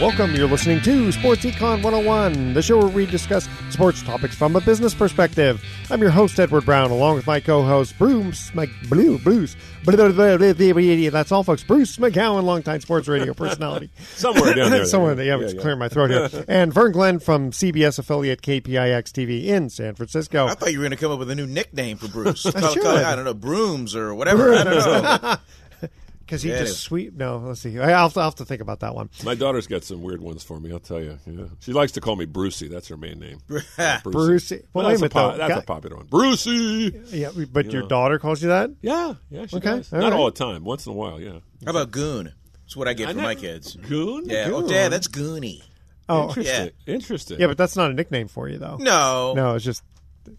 Welcome. You're listening to Sports Econ 101, the show where we discuss sports topics from a business perspective. I'm your host, Edward Brown, along with my co-host, Bruce Mc... Blue, Bruce. That's all, folks. Bruce McGowan, longtime sports radio personality. Somewhere down there. Somewhere, yeah, it's yeah. clearing my throat here. and Vern Glenn from CBS affiliate KPIX TV in San Francisco. I thought you were going to come up with a new nickname for Bruce. I Call- should. call I don't know, Brooms or whatever. I don't know. Because he Yeah, just is. sweet. No, let's see. I'll have, to, I'll have to think about that one. My daughter's got some weird ones for me. I'll tell you. Yeah. She likes to call me Brucey. That's her main name. Brucey. Well, that's wait a a minute, po- though. that's Guy- a popular one. Brucey. Yeah, but You your know. daughter calls you that? Yeah, yeah. She Okay, does. all Not right. all the time. Once in a while. Yeah. How about Goon? That's what I get I from my kids. Goon. Yeah. Oh, Dad, that's goony. Oh, Interesting. Interesting. yeah, but that's not a nickname for you, though. No. No, it's just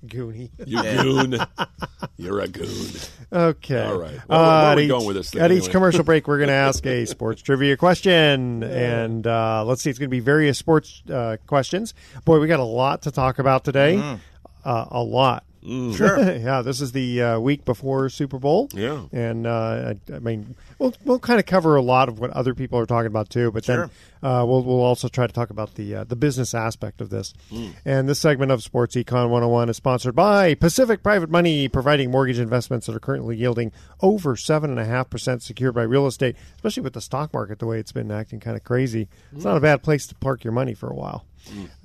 Goonie. You goon. You're a goon. Okay. All right. Well, where are at we each, going with this thing At each commercial break, we're going to ask a sports trivia question, and uh, let's see, it's going to be various sports uh, questions. Boy, we got a lot to talk about today. Mm. Uh, a lot. Sure. yeah, this is the uh, week before Super Bowl. Yeah. and uh, I, I mean, we'll we'll kind of cover a lot of what other people are talking about too. But Sure. then uh, we'll we'll also try to talk about the uh, the business aspect of this. Hmm. And this segment of Sports Econ 101 is sponsored by Pacific Private Money, providing mortgage investments that are currently yielding over seven and a half percent secured by real estate. Especially with the stock market the way it's been acting kind of crazy, it's Hmm. not a bad place to park your money for a while.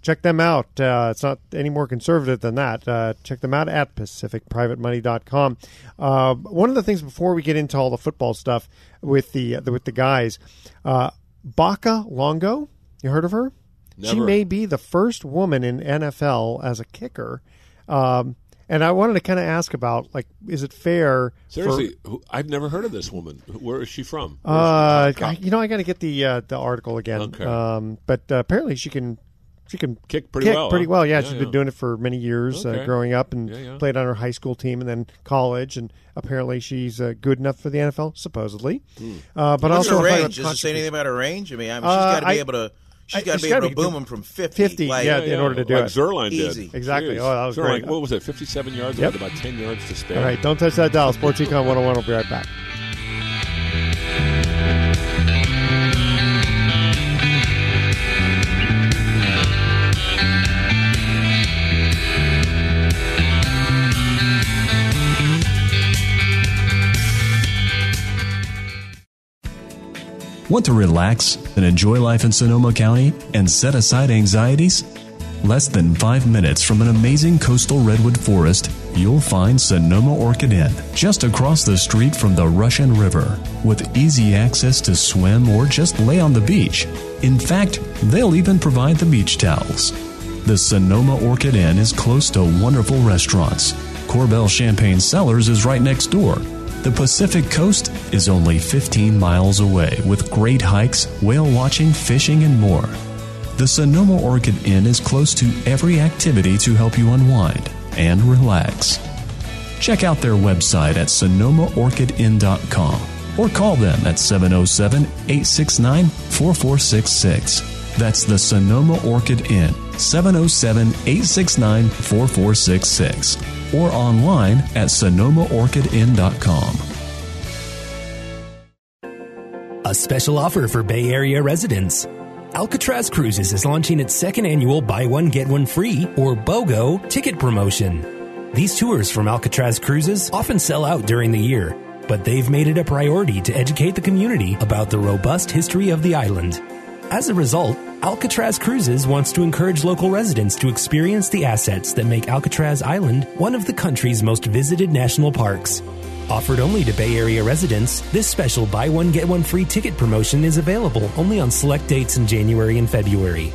Check them out. Uh, it's not any more conservative than that. Uh, check them out at pacificprivatemoney.com. Uh, one of the things before we get into all the football stuff with the, the with the guys, uh, Becca Longo, you heard of her? She may be the first woman in NFL as a kicker. Um, and I wanted to kind of ask about like, is it fair? Seriously, who, I've never heard of this woman. Where is she from? Where uh, is she? You know, I got to get the uh, the article again. Okay. Um, but uh, apparently she can she can Kick pretty kick well, Pretty huh? well, yeah. Yeah, she's yeah. been doing it for many years, uh, growing up, and Yeah, yeah. played on her high school team and then college. And apparently she's uh, good enough for the NFL, supposedly. Hmm. Uh, but What's also her if range? Does it say anything about her range? I mean, I mean she's Uh, got to be I- able to. She's I- got to be able gotta boom him from fifty. 50, like, yeah, in order to do like it. Zuerlein did. Easy. Exactly. Jeez. Oh, that was Zuerlein, great. What was it? Fifty-seven yards Yep. with about ten yards to spare. All right, don't touch that dial. Sports Econ 101 will be right back. Want to relax and enjoy life in Sonoma County and set aside anxieties? Less than five minutes from an amazing coastal redwood forest, you'll find Sonoma Orchid Inn, just across the street from the Russian River, with easy access to swim or just lay on the beach. In fact, they'll even provide the beach towels. The Sonoma Orchid Inn is close to wonderful restaurants. Korbel Champagne Cellars is right next door. The Pacific Coast is only 15 miles away with great hikes, whale watching, fishing, and more. The Sonoma Orchid Inn is close to every activity to help you unwind and relax. Check out their website at sonomaorchidinn.com or call them at 707 869 4466. That's the Sonoma Orchid Inn, 707 869 4466, or online at sonomaorchidinn.com. A special offer for Bay Area residents. Alcatraz Cruises is launching its second annual Buy One Get One Free, or BOGO, ticket promotion. These tours from Alcatraz Cruises often sell out during the year, but they've made it a priority to educate the community about the robust history of the island. As a result, Alcatraz Cruises wants to encourage local residents to experience the assets that make Alcatraz Island one of the country's most visited national parks. Offered only to Bay Area residents, this special buy one get one free ticket promotion is available only on select dates in January and February.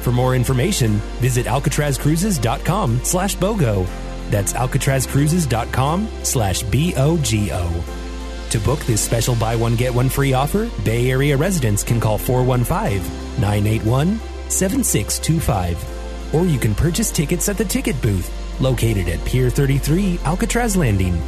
For more information, visit alcatrazcruises.com slash BOGO. That's alcatrazcruises.com slash B-O-G-O. To book this special buy one get one free offer, Bay Area residents can call 415-981-7625. Or you can purchase tickets at the ticket booth located at Pier 33 Alcatraz Landing.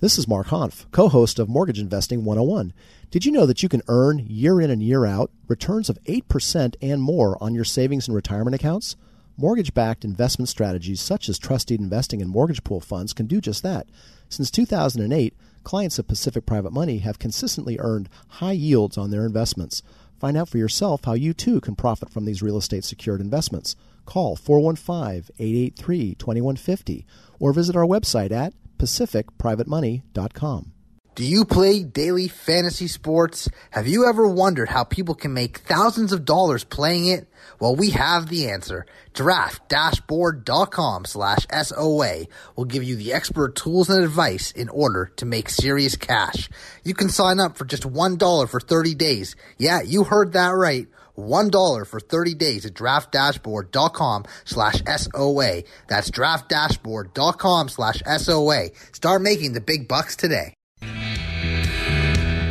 This is Mark Hanf, co host of Mortgage Investing 101. Did you know that you can earn year in and year out returns of 8% and more on your savings and retirement accounts? Mortgage backed investment strategies such as trustee investing and mortgage pool funds can do just that. Since 2008, clients of Pacific Private Money have consistently earned high yields on their investments. Find out for yourself how you too can profit from these real estate secured investments. Call 415 883 2150 or visit our website at pacificprivatemoney.com. Do you play daily fantasy sports? Have you ever wondered how people can make thousands of dollars playing it? Well, we have the answer. Draft-dashboard.com slash SOA will give you the expert tools and advice in order to make serious cash. You can sign up for just $1 for 30 days. Yeah, you heard that right. $1 for 30 days at draftdashboard.com slash SOA. That's draftdashboard.com slash SOA. Start making the big bucks today.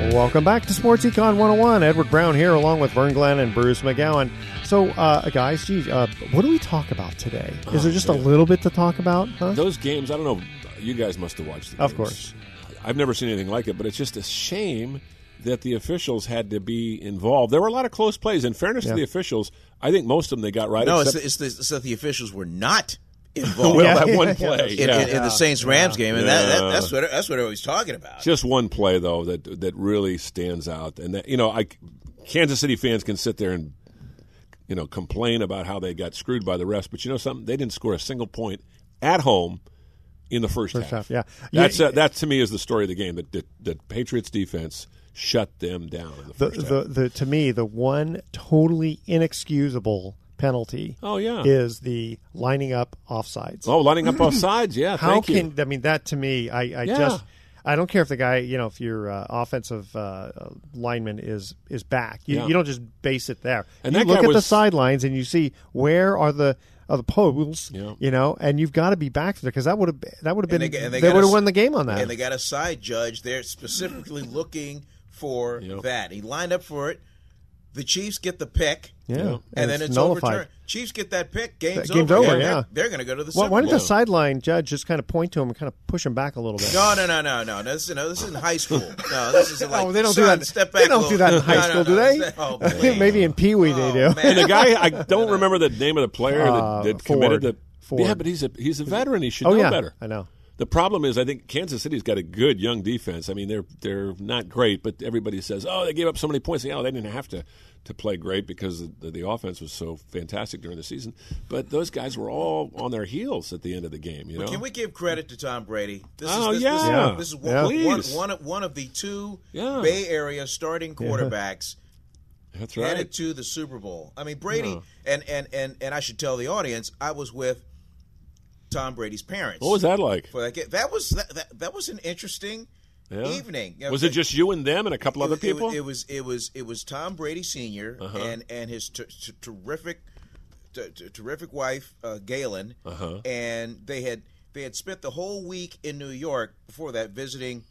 Welcome back to Sports Econ 101. Edward Brown here, along with Vern Glenn and Bruce McGowan. So, uh, guys, geez, uh, what do we talk about today? Is there just a little bit to talk about? Huh? Those games, I don't know. You guys must have watched the Of games. course. I've never seen anything like it, but it's just a shame that the officials had to be involved. There were a lot of close plays. In fairness Yeah. to the officials, I think most of them they got right. No, it's, except, it's, the, it's that the officials were not involved well, that one play. in, yeah. in, in the Saints Rams game, and that, that, that's what that's what I was talking about. Just one play though that that really stands out, and that you know, I Kansas City fans can sit there and you know complain about how they got screwed by the refs, but you know something, they didn't score a single point at home in the first, First half, yeah. That's You- uh, that to me is the story of the game. That that, that Patriots defense shut them down in the the, first the, half. the to me the one totally inexcusable penalty Oh, yeah. is the lining up offsides. Oh, lining up off sides, yeah. How thank can you. I mean that to me? I, I Yeah. just I don't care if the guy you know if your uh, offensive uh, lineman is is back. You, Yeah. you don't just base it there. And you that look guy at the sidelines and you see where are the are the poles. Yeah. You know, and you've got to be back there because that would have that would have been they, they, and they would have won the game on that. And they got a side judge there specifically looking for Yep. that. He lined up for it. The Chiefs get the pick. Yeah. And, And then it's it's nullified. overturned. Chiefs get that pick. Game's, That- game's over. over, They're- yeah. They're, going to go to the Why, Super why didn't Bowl. the sideline judge just kind of point to him and kind of push him back a little bit? No, no, no, no, no. This, is- no, this isn't high school. No, this is like. Oh, they don't do that. Step back They don't do that in high No, no, school, no, do they? Oh, please. Maybe in Pee Wee they Oh, do. man. And the guy, I don't remember the name of the player Uh, that, that committed the. Ford. Yeah, but he's a he's a veteran. He should Oh know yeah, better. I know. The problem is, I think Kansas City's got a good young defense. I mean, they're they're not great, but everybody says, "Oh, they gave up so many points." Yeah, they didn't have to to play great because the, the offense was so fantastic during the season. But those guys were all on their heels at the end of the game. You know, Can we give credit to Tom Brady? This Oh, is, this, yeah. This, this is one, Yeah. one, Please. one, of, one of the two Yeah. Bay Area starting quarterbacks that's headed right. to the Super Bowl. I mean, Brady, and, and, and, and I should tell the audience, I was with Tom Brady's parents. What was that like? For that, that was that, that, that was an interesting Yeah. evening. You know, Was it just you and them and a couple it other was- it people? It was it was it was Tom Brady Senior Uh-huh. and and his terrific terrific wife uh, Galynn, Uh-huh. and they had they had spent the whole week in New York before that visiting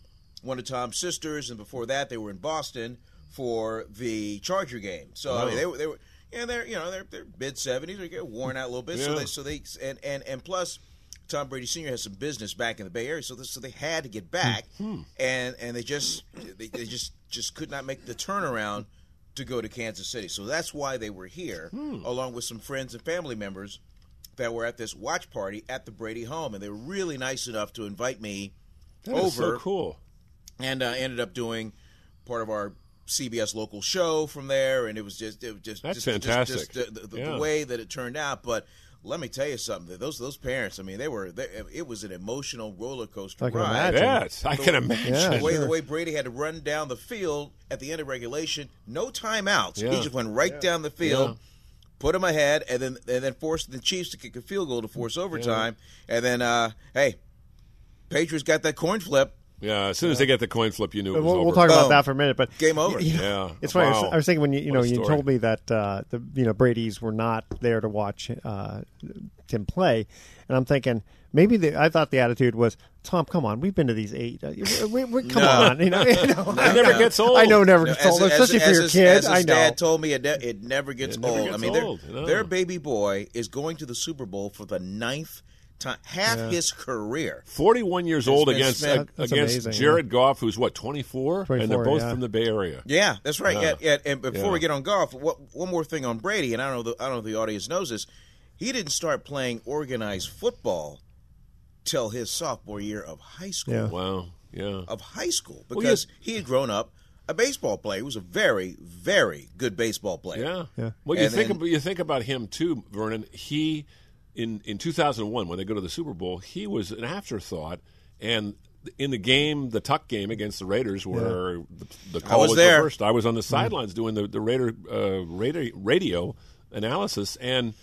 one of Tom's sisters, and before that they were in Boston for the Charger game. So I mean, Oh. they were they were. Yeah, they're you know they're they're mid seventies. They get worn out a little bit. So they so they and and and plus, Tom Brady Senior has some business back in the Bay Area. So this, so they had to get back, Hmm. and and they just they, they just just could not make the turnaround to go to Kansas City. So that's why they were here, Hmm. along with some friends and family members that were at this watch party at the Brady home, and they were really nice enough to invite me That over so cool. and uh, ended up doing part of our CBS local show from there, and it was just it was just That's just, fantastic. Just, just the, the, the Yeah. way that it turned out, but. Let me tell you something. Those those parents. I mean, they were. They, it was an emotional roller coaster I can ride. imagine. Yes, I can imagine. Yeah, The way, sure. the way Brady had to run down the field at the end of regulation, no timeouts. Yeah. He just went right down the field, Yeah. put him ahead, and then and then forced the Chiefs to kick a field goal to force overtime. And then, uh, hey, Patriots got that coin flip. Yeah, as soon as they get the coin flip, you knew it was We'll, over. we'll talk about Boom. that for a minute, but Game over. you know, Yeah. it's funny. I was- Wow. I was thinking when you you What know a you story. told me that uh, the you know Brady's were not there to watch uh, Tim play, and I'm thinking maybe the, I thought the attitude was Tom, come on, we've been to these eight. Uh, we, we, come No. on, you know, you know It never gets old. I know, it never No, gets old, as- especially as- for as your his- kid. As his I know. dad told me, it, ne- it never gets It never old. gets I mean, their- old, no. their baby boy is going to the Super Bowl for the ninth time, half his career. 41 years old against spent- That's against amazing, Jared Goff, who's what 24, and they're both yeah. from the Bay Area. Yeah, that's right. Yeah. Yeah. yeah, And before Yeah. we get on Goff, what, one more thing on Brady, and I don't know. The, I don't know if the audience knows this. He didn't start playing organized football till his sophomore year of high school. Yeah. Wow, yeah. Of high school Well, because yeah. he had grown up a baseball player. He was a very, very good baseball player. Yeah. Yeah. Well, you And think then- about, you think about him too, Vernon. He in in 2001 when they go to the Super Bowl, he was an afterthought, and in the game, the Tuck game against the Raiders, where the, the call was there. reversed, I was on the sidelines doing the the Raider uh, radio, radio analysis, and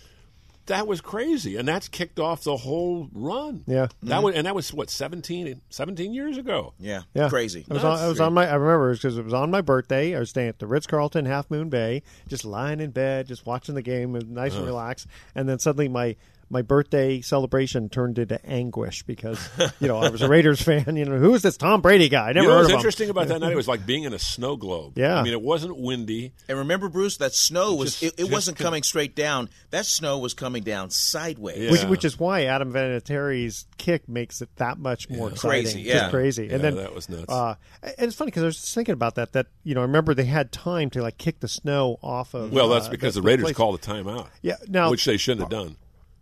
that was crazy, and that's kicked off the whole run. Yeah. that was and that was what 17, 17 years ago. Yeah, Yeah, crazy. I was, on, Nuts. I was on my. I remember because it was on my birthday. I was staying at the Ritz Carlton, Half Moon Bay, just lying in bed, just watching the game, nice Uh-huh. and relaxed. And then suddenly my my birthday celebration turned into anguish because you know I was a Raiders fan. You know who is this Tom Brady guy? I never You know heard of him. interesting about that night? It was like being in a snow globe. Yeah. I mean, it wasn't windy. And remember, Bruce, that snow was Just- it, it just wasn't coming straight down. That snow was coming down sideways. Yeah. Which, which is why Adam Vinatieri's kick makes it that much more exciting. Crazy, Just yeah. crazy. Yeah, and then that was nuts. Uh, and it's funny because I was just thinking about that. That you know, I remember they had time to like kick the snow off of. Well, that's uh, because the, the Raiders place. called a timeout. Yeah, now- which they shouldn't have done.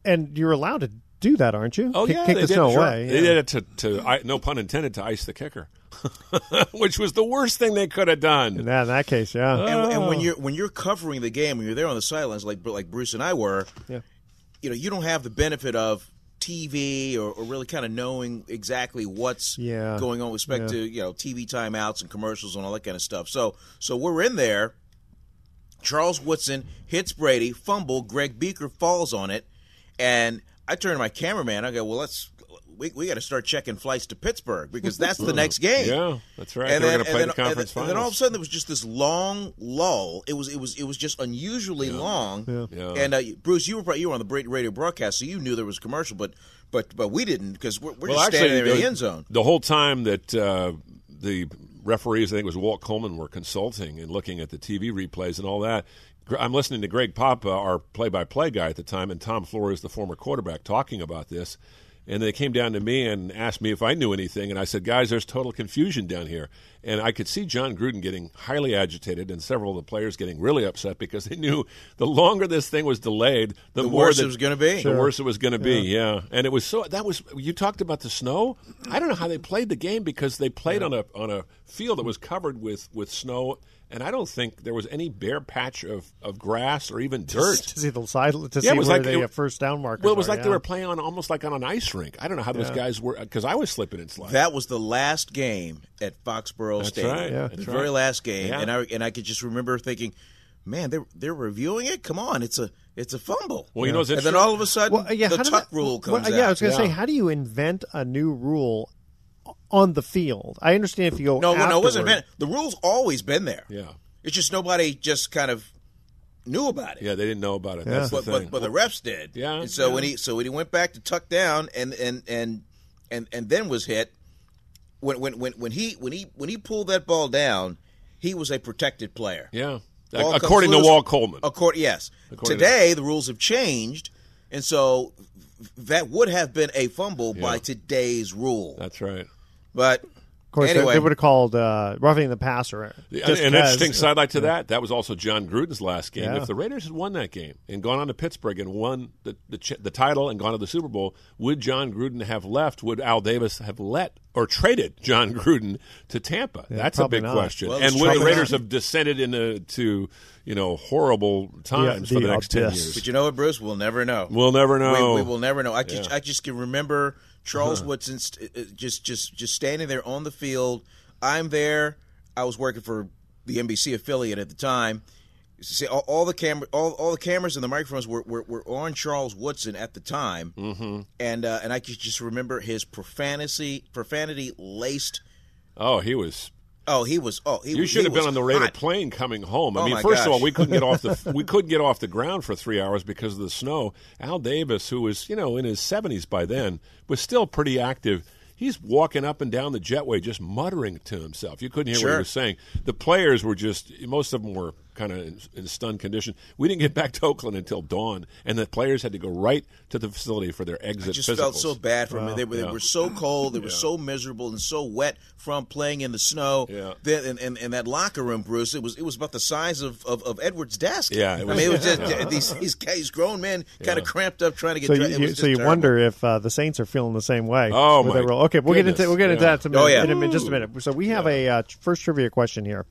And you're allowed to do that, aren't you? Oh kick, yeah, kick they the did, snow sure. away. They yeah. did it to, to I, no pun intended, to ice the kicker, which was the worst thing they could have done. In that, in that case, yeah. And, and Oh. when you're when you're covering the game, when you're there on the sidelines, like like Bruce and I were, Yeah. you know, you don't have the benefit of TV or, or really kind of knowing exactly what's Yeah. going on with respect Yeah. to you know TV timeouts and commercials and all that kind of stuff. So so we're in there. Charles Woodson hits Brady, fumble. Greg Biekert falls on it, and I turned to my cameraman. I go, "Well, let's we, we got to start checking flights to Pittsburgh because that's the next game." Yeah, that's right. And they were then, going to play and the conference and then, and then all of a sudden there was just this long lull. It was it was it was just unusually long. Yeah. And uh, Bruce, you were you were on the radio broadcast, so you knew there was a commercial, but but but we didn't because we're, we're well, just actually, standing there in the the, end zone. the whole time that uh, the referees, I think it was Walt Coleman, were consulting and looking at the TV replays and all that. Gr- I'm listening to Greg Papa, our play-by-play guy at the time, and Tom Flores, the former quarterback, talking about this. And they came down to me and asked me if I knew anything, and I said, "Guys, there's total confusion down here." And I could see Jon Gruden getting highly agitated, and several of the players getting really upset because they knew the longer this thing was delayed, the, The more worse that- it was gonna be. The worse it was going to be. Yeah, and it was so. That was you talked about the snow. I don't know how they played the game because they played on a on a field that was covered with with snow. And I don't think there was any bare patch of, of grass or even dirt. to see the side to Yeah, see it was where like- the it- uh, first down markers. Well, it was are, like they were playing on almost like on an ice rink. I don't know how those guys were because I was slipping and sliding. That was the last game at Foxborough That's Stadium. right. Yeah. The That's very last game, Yeah. and I and I could just remember thinking, "Man, they're they're reviewing it. Come on, it's a it's a fumble." Well, you know what's and then all of a sudden, Well, uh, yeah, the tuck that- rule well, comes yeah, I was going to say, how do you invent a new rule on the field? I understand if you go. No, no, no, it wasn't afterward. The rule's always been there. yeah, It's just nobody just kind of knew about it. yeah, they didn't know about it. That's the but, thing. but but the refs did. Yeah, And so yeah. when he so when he went back to tuck down and and and and and then was hit when when when when he when he when he pulled that ball down, he was a protected player. yeah, Ball comes according to loose. Walt Coleman. Accord, yes. According to- Today the rules have changed, and so that would have been a fumble by today's rule. That's right. But of course, they- Anyway. they would have called uh, roughing the passer. An, just an 'cause. interesting sidelight to that, that was also Jon Gruden's last game. Yeah. If the Raiders had won that game and gone on to Pittsburgh and won the, the, the title and gone to the Super Bowl, would Jon Gruden have left? Would Al Davis have let or traded Jon Gruden to Tampa? That's a big not. question. Well, and would the Raiders not. have descended into to, you know, horrible times the for the next 10 years? But you know what, Bruce? We'll never know. We'll never know. We, we will never know. I just, Yeah. I just can remember Charles Woodson st- uh, just, just, just standing there on the field. I'm there. I was working for the NBC affiliate at the time. See, all, all the camera, all, all the cameras and the microphones were, were, were on Charles Woodson at the time, mm-hmm. and uh, and I could just remember his profanity, profanity laced. oh, he was Oh, he was. Oh, he, You should have been on the Raider hot. plane coming home. I Oh, mean, first of all, we couldn't get off the we couldn't get off the ground for three hours because of the snow. Al Davis, who was you know in his seventies by then, was still pretty active. He's walking up and down the jetway, just muttering to himself. You couldn't hear what he was saying. The players were just most of them were kind of in, in stunned condition. We didn't get back to Oakland until dawn, and the players had to go right to the facility for their exit. I just physicals. felt so bad for them. They, were, they were so cold. They were so miserable and so wet from playing in the snow. Yeah. Then in, in, in that locker room, Bruce, it was it was about the size of, of, of Edward's desk. Yeah, it I mean, it was just yeah. these these guys, grown men, kind of cramped up trying to get. So dre- you, it was so you wonder if uh, the Saints are feeling the same way. Oh, with my their role. Okay, we'll get into we'll get into yeah. that in, Oh, yeah. in, a just a minute. So we have a uh, first trivia question here.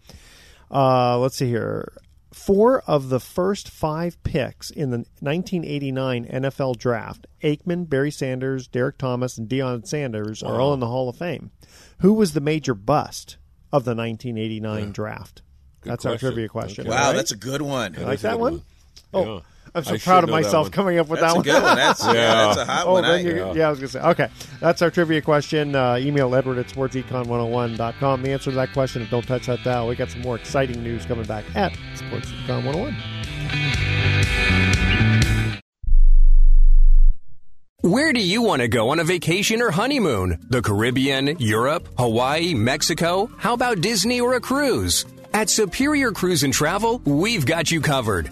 Uh, let's see here. Four of the first five picks in the 1989 NFL draft, Aikman, Barry Sanders, Derrick Thomas, and Deion Sanders, are all in the Hall of Fame. Who was the major bust of the 1989 draft? That's our question. trivia question. Wow, right? that's a good one. You like that one? one. Oh, Yeah. I'm so I proud of myself coming up with That's that a one. good one. That's yeah, that's a hot Oh, one. then I- you're, yeah. I was going to say. Okay, that's our trivia question. Uh, email Edward at sportsecon101.com. The answer to that question, and don't touch that dial. We got some more exciting news coming back at Sportsecon 101. Where do you want to go on a vacation or honeymoon? The Caribbean, Europe, Hawaii, Mexico? How about Disney or a cruise? At Superior Cruise and Travel, we've got you covered.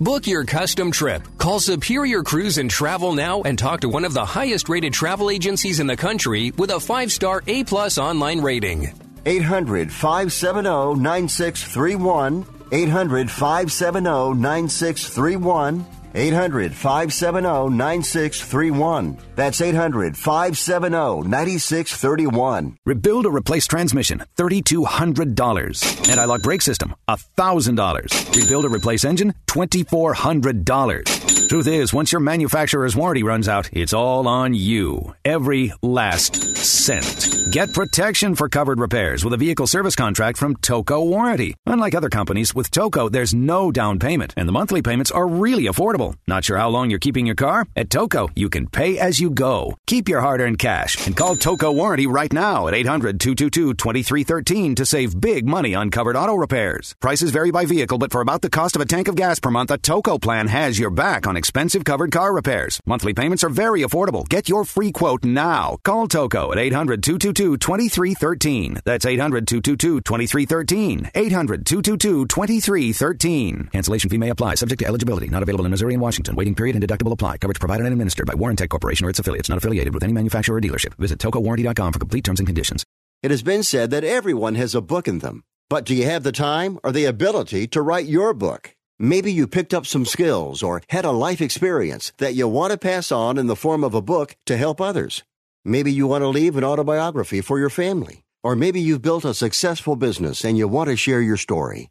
Book your custom trip. Call Superior Cruise and Travel now and talk to one of the highest rated travel agencies in the country with a 5-star A+ online rating. 800 570 9631. 800 570 9631. 800 570 9631. That's 800 570 9631. Rebuild or replace transmission, $3,200. Anti-lock brake system, $1,000. Rebuild or replace engine, $2,400. Truth is, once your manufacturer's warranty runs out, it's all on you. Every last cent. Get protection for covered repairs with a vehicle service contract from Toco Warranty. Unlike other companies, with Toco, there's no down payment, and the monthly payments are really affordable. Not sure how long you're keeping your car? At Toco, you can pay as you go. Keep your hard earned cash and call Toco Warranty right now at 800 222 2313 to save big money on covered auto repairs. Prices vary by vehicle, but for about the cost of a tank of gas per month, a Toco plan has your back on expensive covered car repairs. Monthly payments are very affordable. Get your free quote now. Call Toco at 800 222 2313. That's 800 222 2313. 800 222 2313. Cancellation fee may apply, subject to eligibility. Not available in Missouri and Washington. Waiting period and deductible apply. Coverage provided and administered by Warrantech Corporation or its affiliates. Not affiliated with any manufacturer or dealership. Visit tocowarranty.com for complete terms and conditions. It has been said that everyone has a book in them. But do you have the time or the ability to write your book? Maybe you picked up some skills or had a life experience that you want to pass on in the form of a book to help others. Maybe you want to leave an autobiography for your family. Or maybe you've built a successful business and you want to share your story.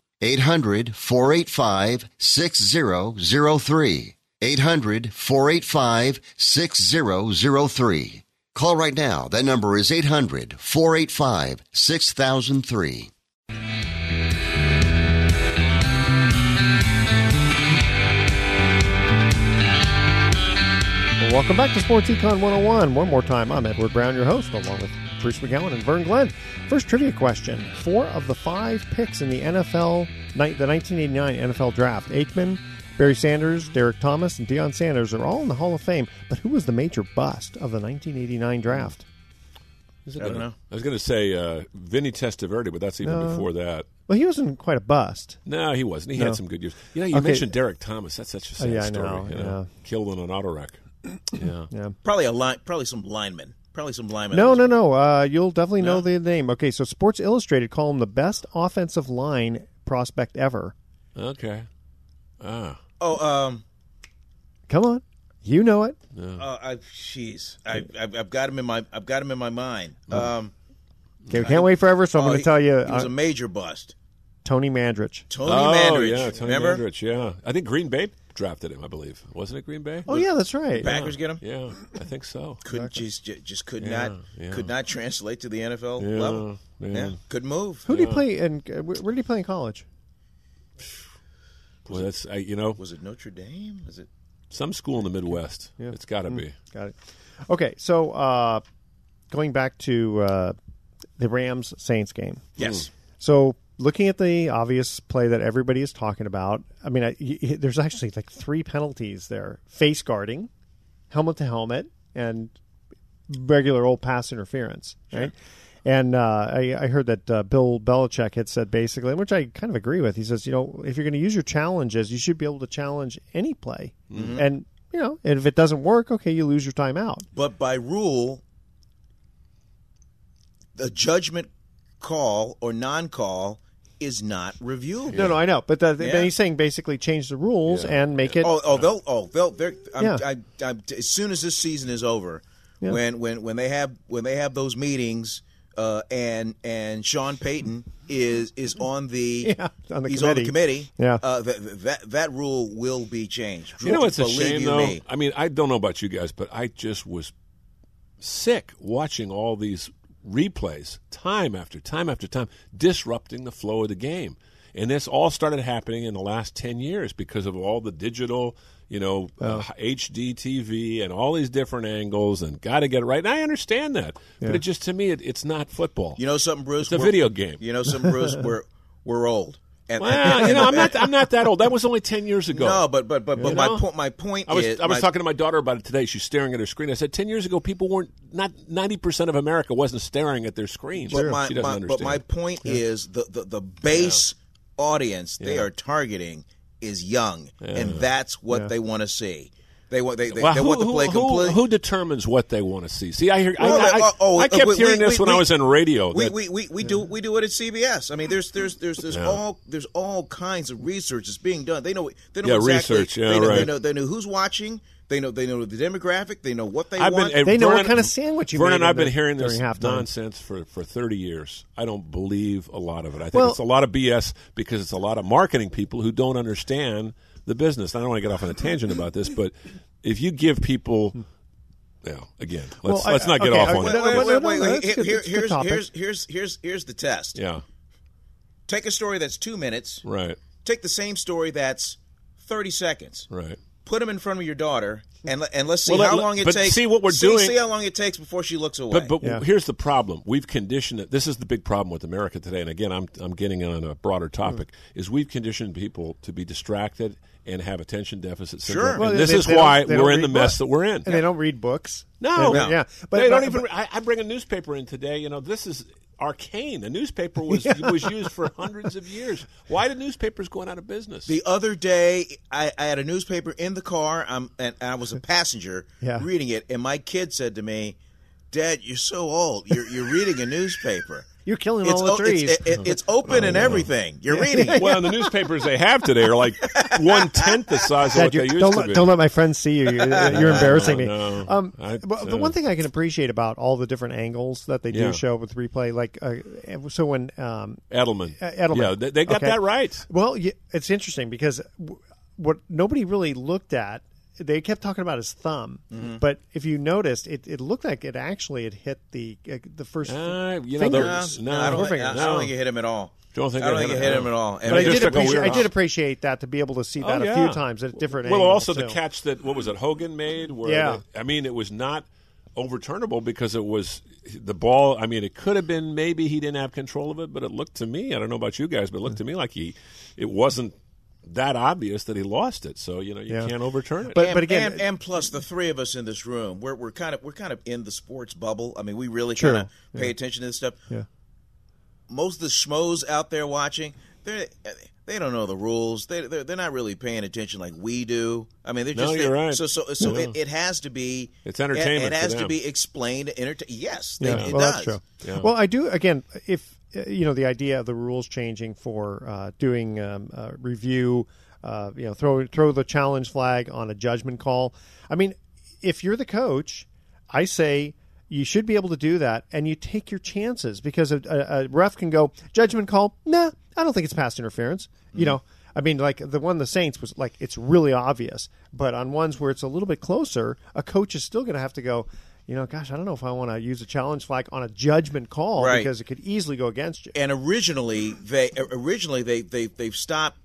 800 485 6003. 800 485 6003. Call right now. That number is 800 485 6003. Welcome back to Sports Econ 101. One more time, I'm Edward Brown, your host, along with Bruce McGowan and Vern Glenn. First trivia question. Four of the five picks in the NFL, ni- the 1989 NFL draft, Aikman, Barry Sanders, Derrick Thomas, and Deion Sanders are all in the Hall of Fame, but who was the major bust of the 1989 draft? Is it I don't gonna- know. I was going to say uh, Vinny Testaverde, but that's even No. before that. Well, he wasn't quite a bust. No, he wasn't. He No. had some good years. You know, you Okay. mentioned Derrick Thomas. That's such a sad Oh, yeah, I story. know, you yeah. Killed in an auto wreck. Yeah. Yeah. Probably a line. Probably some linemen. Probably some linemen. No, no, no. Uh, you'll definitely know the name. Okay, so Sports Illustrated call him the best offensive line prospect ever. Okay. Ah. Oh, um, Come on, you know it. uh, I, jeez, I, I've, I've got him in my, I've got him in my mind. Um, Okay, we can't wait forever, so I'm oh, going to tell you he was uh, a major bust. Tony Mandarich. Tony oh, Mandarich, yeah, Tony remember? Mandarich, yeah. I think Green Bay drafted him, I believe. Wasn't it Green Bay? Oh yeah, that's right. Packers get him. Yeah, I think so. Couldn't just, ju- just could Yeah, not, yeah. could not translate to the NFL Yeah, level. man. Yeah, good move. Who did he play? And uh, where where did he play in college? Well, that's I, you know Was it Notre Dame? Was it? some school in the Midwest. Yeah. It's got to Mm, be. Got it. Okay, so uh, going back to uh, the Rams Saints game. Yes. So looking at the obvious play that everybody is talking about, I mean, I, y- y- there's actually like three penalties there: face guarding, helmet to helmet, and regular old pass interference. Right. And uh, I, I heard that uh, Bill Belichick had said basically, which I kind of agree with. He says, you know, if you're going to use your challenges, you should be able to challenge any play. And you know, and if it doesn't work, okay, you lose your timeout. But by rule, the judgment call or non-call is not reviewable. No, no, I know, but the, Yeah. then he's saying basically change the rules and make it. Oh, oh, they'll, oh, they'll, they're, I'm, Yeah. I, I, as soon as this season is over, Yeah. when, when, when they have, when they have those meetings, uh, and and Sean Payton is is on the Yeah, on the he's on the committee. committee. Yeah. uh, that, that that rule will be changed. You know what's a shame you though? me. I mean, I don't know about you guys, but I just was sick watching all these replays time after time after time disrupting the flow of the game. And this all started happening in the last 10 years because of all the digital, you know, uh, HD TV and all these different angles and got to get it right. And I understand that. But it just, to me, it, it's not football. You know something, Bruce? It's a video game. You know something, Bruce? We're we're old. And, well, you know, I'm not, I'm not that old. That was only 10 years ago. No, but but but, but my point my point I was is I was my- talking to my daughter about it today. She's staring at her screen. I said, 10 years ago, people weren't not ninety percent of America wasn't staring at their screens. But my, she doesn't my- understand. but my point is the the, the base audience they are targeting is young, and that's what they want to see. They want they, they, Well, they who, want to play who- complete. who determines what they want to see? See, I hear. I, Well, I, uh, oh, I uh, kept we- hearing we- this when we- I was in radio. We, that- we, we, we do we do it at CBS. I mean, there's there's there's there's Yeah. all there's all kinds of research that's being done. They know they know Yeah, exactly, research, yeah, they know, they right. know they know who's watching. They know they know the demographic. They know what they I've want. been, They know what kind of sandwich you Vernon, made I've been the- hearing this during nonsense for, for 30 years. I don't believe a lot of it. I think Well- it's a lot of BS because it's a lot of marketing people who don't understand the business. I don't want to get off on a tangent about this, but if you give people, yeah, again, let's Well, let's I- not get okay, off I- on wait, it. no, wait, wait, wait, wait. Here- good. here- It's a good here's, here's here's here's here's the test. Yeah, Take a story that's two minutes. right, Take the same story that's thirty seconds. right. Put them in front of your daughter, and let- and let's see Well, let- how long it but takes. see what we're see, doing- See how long it takes before she looks away. But but Yeah. here's the problem: we've conditioned it. This is the big problem with America today. And again, I'm I'm getting on a broader topic. Is we've conditioned people to be distracted and have attention deficit syndrome. Sure. And Well, this they- is they why we're in the mess books. that we're in. and they don't read books. No, And- yeah, but they don't but- even. but- I, I bring a newspaper in today. You know, this is arcane. The newspaper was was used for hundreds of years. Why did newspapers going out of business? the other day, I, I had a newspaper in the car, um, and I was a passenger Yeah. reading it, and my kid said to me, Dad, you're so old. You're you're reading a newspaper. You're killing It's all the o- it's- trees. it- it- it's open and everything. You're reading. it. Well, the newspapers they have today are like one tenth the size of Dad, what they used don't, to let, be. don't let my friends see you. You're, you're embarrassing me. no. Um, I- but the uh, one thing I can appreciate about all the different angles that they do Yeah. show with replay, like uh, so when um, Edelman. uh, Edelman, Yeah, they, they got Okay. that right. Well, yeah, it's interesting because w- what nobody really looked at, they kept talking about his thumb, Mm-hmm. but if you noticed, it, it looked like it actually had hit the uh, the first Uh, you know, fingers. the- no, I don't, think, Forefinger. I don't think it hit him at all. Don't think I don't think it hit him. him at all. But I did appreciate I did appreciate that to be able to see that Oh, a few times at different angle. Well, angles. also the catch that what was it Hogan made? Where Yeah. they- I mean, it was not overturnable because it was the ball. I mean, it could have been maybe he didn't have control of it, but it looked to me. I don't know about you guys, but it looked to me like he it wasn't that obvious that he lost it. So you know you Yeah. can't overturn it. But- and, but again- and, and plus the three of us in this room, we're we're kind of we're kind of in the sports bubble. I mean, we really True. kind of pay attention to this stuff. Yeah. Most of the schmoes out there watching, they they don't know the rules. They they're, they're not really paying attention like we do. I mean, they're No, just you're right. so so so Yeah. it, it has to be It's entertainment It, it has to be explained. Enter- yes, they, Yeah, it well, does. that's true. Yeah. Well, I do again. If uh, you know the idea of the rules changing for uh, doing um, uh, review, uh, you know, throw throw the challenge flag on a judgment call. I mean, if you're the coach, I say you should be able to do that, and you take your chances because a, a, a ref can go judgment call. Nah, I don't think it's pass interference. You know. I mean, like the one the Saints was like it's really obvious, but on ones where it's a little bit closer, a coach is still going to have to go. You know, gosh, I don't know if I want to use a challenge flag on a judgment call Right. because it could easily go against you. and originally they originally they they they've stopped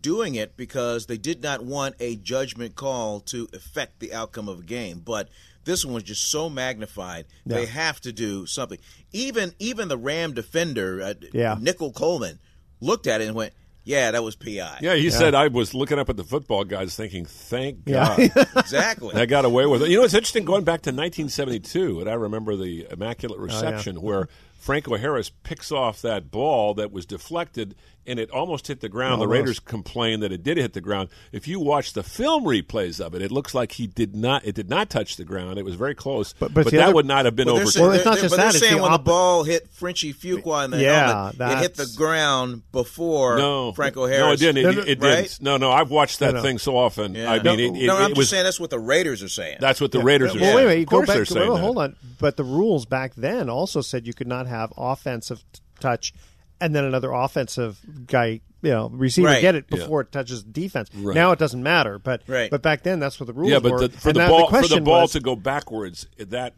doing it because they did not want a judgment call to affect the outcome of a game but this one was just so magnified they have to do something even even the ram defender uh, Yeah. Nickell Coleman looked at it and went yeah that was pi yeah, he said I was looking up at the football guys, thinking, "Thank Yeah. God." exactly They got away with it. You know, it's interesting going back to 1972, and I remember the Immaculate oh, Reception where Franco Harris picks off that ball that was deflected and it almost hit the ground. The Raiders complained that it did hit the ground. If you watch the film replays of it, it looks like he did not. It did not touch the ground. It was very close, But- but, but that other- would not have been But they're overturned. saying, Well, it's not they're- just but they're that, saying the when op- the ball hit Frenchie Fuqua in the Yeah, helmet, it hit the ground before no, Franco No, Harris. it didn't. It, No, no, it right? didn't. No, no. I've watched that No, no. thing so often. Yeah. I mean, no, it, it, no, I'm it just was. saying that's what the Raiders are saying. That's what the Raiders are Well, saying. wait, wait. Of Go course back. they're saying well, hold on. But the rules back then also said you could not have offensive t- touch and then another offensive guy, you know, receiver Right. get it Yeah. before it touches defense. Right. Now it doesn't matter. But Right. but back then that's what the rules Yeah, but were. the, for the that- ball for the ball was- to go backwards, that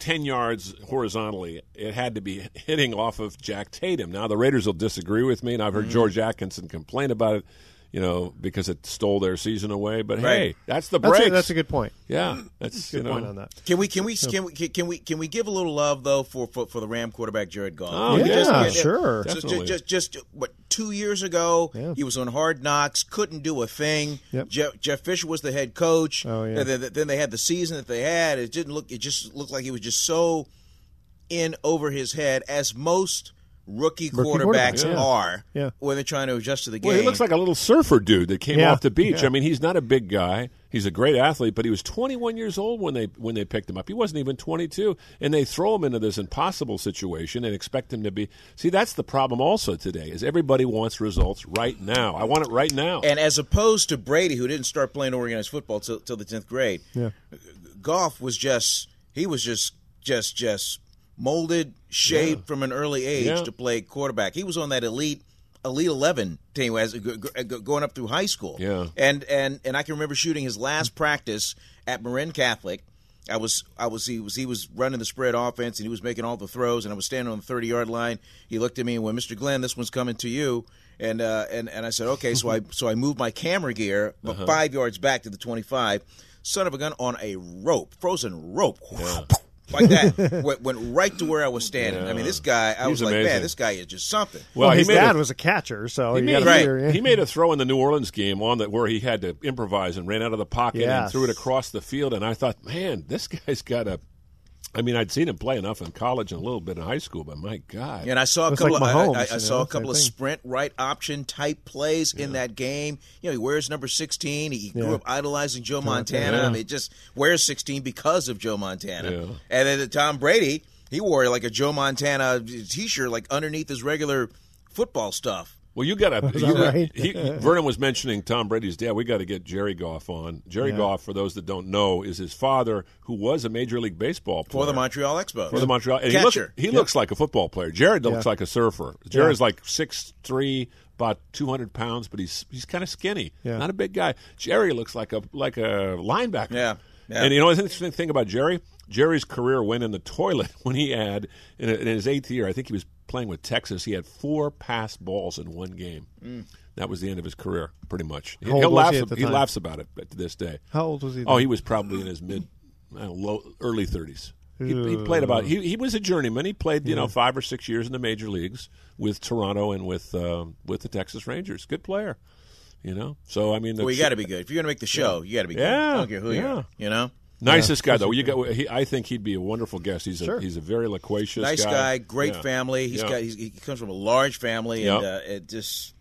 ten yards horizontally, it had to be hitting off of Jack Tatum. Now the Raiders will disagree with me, and I've heard Mm-hmm. George Atkinson complain about it. You know, because it stole their season away. But hey, that's the break. a, that's a good point. yeah. That's a Good you know. point on that. Can we can we can we can we can we give a little love though for for, for the Ram quarterback Jared Goff? Oh, yeah, yeah, sure. Just, Definitely. just, just, just what two years ago Yeah. he was on Hard Knocks, couldn't do a thing. Yep. Jeff, Jeff Fisher was the head coach. Oh, yeah. And then, then they had the season that they had. It didn't look. It just looked like he was just so in over his head, as most rookie, Rookie quarterbacks quarterbacks, yeah. are Yeah. when they're trying to adjust to the game. Well, he looks like a little surfer dude that came Yeah. off the beach. Yeah. I mean, he's not a big guy. He's a great athlete, but he was 21 years old when they when they picked him up. He wasn't even 22, and they throw him into this impossible situation and expect him to be. See, that's the problem also today. Is everybody wants results right now? I want it right now. And as opposed to Brady, who didn't start playing organized football till, till the tenth grade, Yeah. Goff was just he was just just just molded, shaped from an early age Yeah. to play quarterback. He was on that elite elite eleven team as going up through high school. Yeah. and and and I can remember shooting his last practice at Marin Catholic. I was I was he was he was running the spread offense and he was making all the throws and I was standing on the thirty yard line. He looked at me and went, "Mr. Glenn, this one's coming to you." And uh, and and I said, "Okay." So I so I moved my camera gear about Uh-huh. five yards back to the twenty five. Son of a gun on a rope, frozen rope. Like that went, went right to where I was standing. I mean, this guy. I He's was like, man, this guy is just something. Well, he his made dad a- was a catcher, so He you made, Right. figure, yeah. he made a throw in the New Orleans game on that where he had to improvise and ran out of the pocket and threw it across the field. And I thought, man, this guy's got a I mean, I'd seen him play enough in college and a little bit in high school, but my God. And I saw a Looks couple like of I- Mahomes, I, I you saw know, a couple of thing. sprint right option type plays in that game. You know, he wears number sixteen. He grew up idolizing Joe Montana. I mean, just wears sixteen because of Joe Montana. Yeah. And then Tom Brady, he wore like a Joe Montana T-shirt, like underneath his regular football stuff. Well, you got to. that right? He, Vernon was mentioning Tom Brady's dad. We got to get Jerry Goff on. Jerry Yeah. Goff, for those that don't know, is his father, who was a major league baseball player For the Montreal Expos. For the Montreal, and he, look- Catcher. he looks like a football player. Jared looks Yeah. like a surfer. Jared's like six three, about two hundred pounds, but he's he's kind of skinny, Yeah. not a big guy. Jerry looks like a like a linebacker. Yeah. Yeah. And you know, the interesting thing about Jerry, Jerry's career went in the toilet when he had in, in his eighth year. I think he was playing with Texas. He had four pass balls in one game. That was the end of his career, pretty much. How old He'll was laugh. he at the he time? laughs about it to this day. How old was he? Oh, he was probably in his mid, know, low, early thirties. He, he played about. He, he was a journeyman. He played, you know, five or six years in the major leagues with Toronto and with uh, with the Texas Rangers. Good player, you know. So I mean, the Well, you got to be good if you're going to make the show. You got to be good. Yeah, I don't care who you yeah. are. You know, nicest guy though. You got. He, I think he'd be a wonderful guest. He's a Sure. he's a very loquacious nice guy, great Yeah. family. He's Yeah. got he's, he comes from a large family, and Yeah. uh, it just.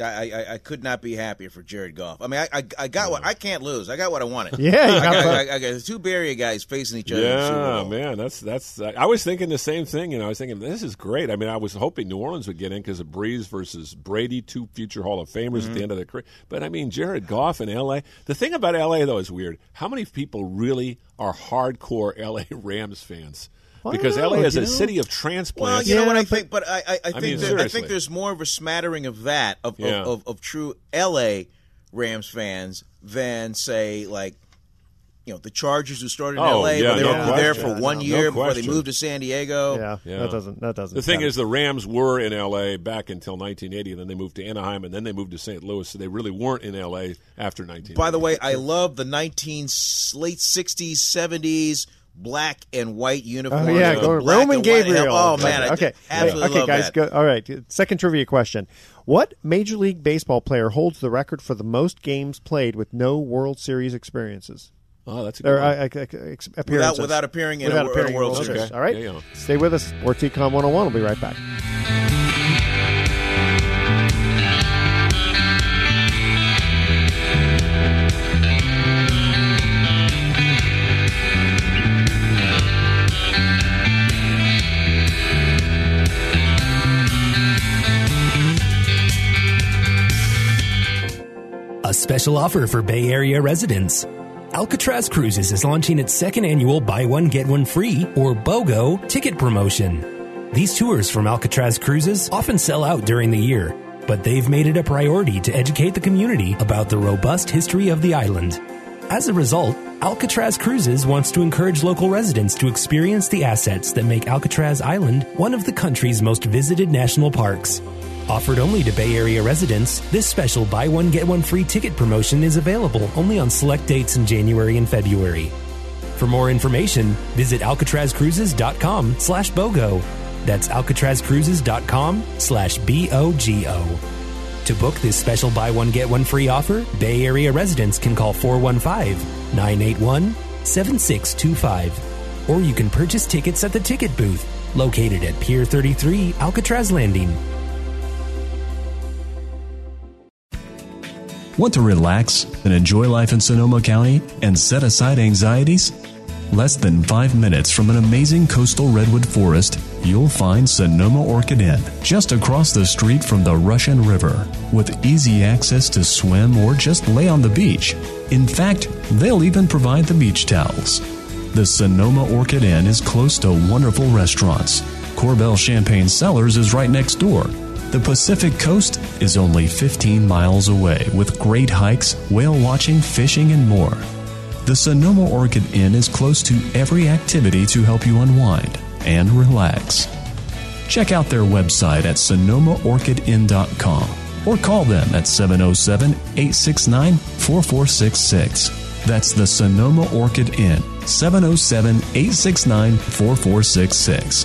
I, I, I could not be happier for Jared Goff. I mean, I, I, I got what I can't lose. I got what I wanted. Yeah, you I got got, what- I, I got the two Bay Area guys facing each other. in the Super Yeah, man, that's that's. I was thinking the same thing. You know, I was thinking this is great. I mean, I was hoping New Orleans would get in because of Brees versus Brady, two future Hall of Famers Mm-hmm. at the end of their career. But I mean, Jared Goff in L.A. The thing about L.A. though is weird. How many people really are hardcore L.A. Rams fans? Because know, L.A. is a know? city of transplants. Well, transplants. you know what I think, but I, I, I think mean, that, I think there's more of a smattering of that of, Yeah. of, of, of true L.A. Rams fans than say like you know the Chargers who started in Oh, L.A. yeah, where they no were there question. for one No year before they moved to San Diego. Yeah, Yeah. that doesn't. That doesn't. The thing count. is, the Rams were in L.A. back until 1980, and then they moved to Anaheim, and then they moved to St. Louis. So they really weren't in L.A. after 1980. By the way, I love the 19 late 60s, 70s black and white uniforms. Oh yeah, go Roman Gabriel. Oh man, I okay, absolutely okay, love guys. that. Go, all right, second trivia question: What Major League Baseball player holds the record for the most games played with no World Series experiences? oh, that's a Or good one. uh, uh, uh, appearances. without appearing in a Without wor- appearing in a World Series. Series. All right, Yeah, yeah. stay with us. Sports Econ 101. We'll be right back. A special offer for Bay Area residents. Alcatraz Cruises is launching its second annual buy one get one free or BOGO ticket promotion. These tours from Alcatraz Cruises often sell out during the year, but they've made it a priority to educate the community about the robust history of the island. As a result, Alcatraz Cruises wants to encourage local residents to experience the assets that make Alcatraz Island one of the country's most visited national parks. Offered only to Bay Area residents, this special buy one get one free ticket promotion is available only on select dates in January and February. For more information, visit alcatrazcruises.com slash BOGO. That's alcatrazcruises.com slash B-O-G-O. To book this special buy one get one free offer, Bay Area residents can call 415-981-7625. Or you can purchase tickets at the ticket booth, located at Pier 33 Alcatraz Landing. Want to relax and enjoy life in Sonoma County and set aside anxieties? Less than five minutes from an amazing coastal redwood forest, you'll find Sonoma Orchid Inn, just across the street from the Russian River, with easy access to swim or just lay on the beach. In fact, they'll even provide the beach towels. The Sonoma Orchid Inn is close to wonderful restaurants. Korbel Champagne Cellars is right next door. The Pacific Coast is only 15 miles away with great hikes, whale watching, fishing, and more. The Sonoma Orchid Inn is close to every activity to help you unwind and relax. Check out their website at sonomaorchidinn.com or call them at 707 869 4466. That's the Sonoma Orchid Inn, 707 869 4466,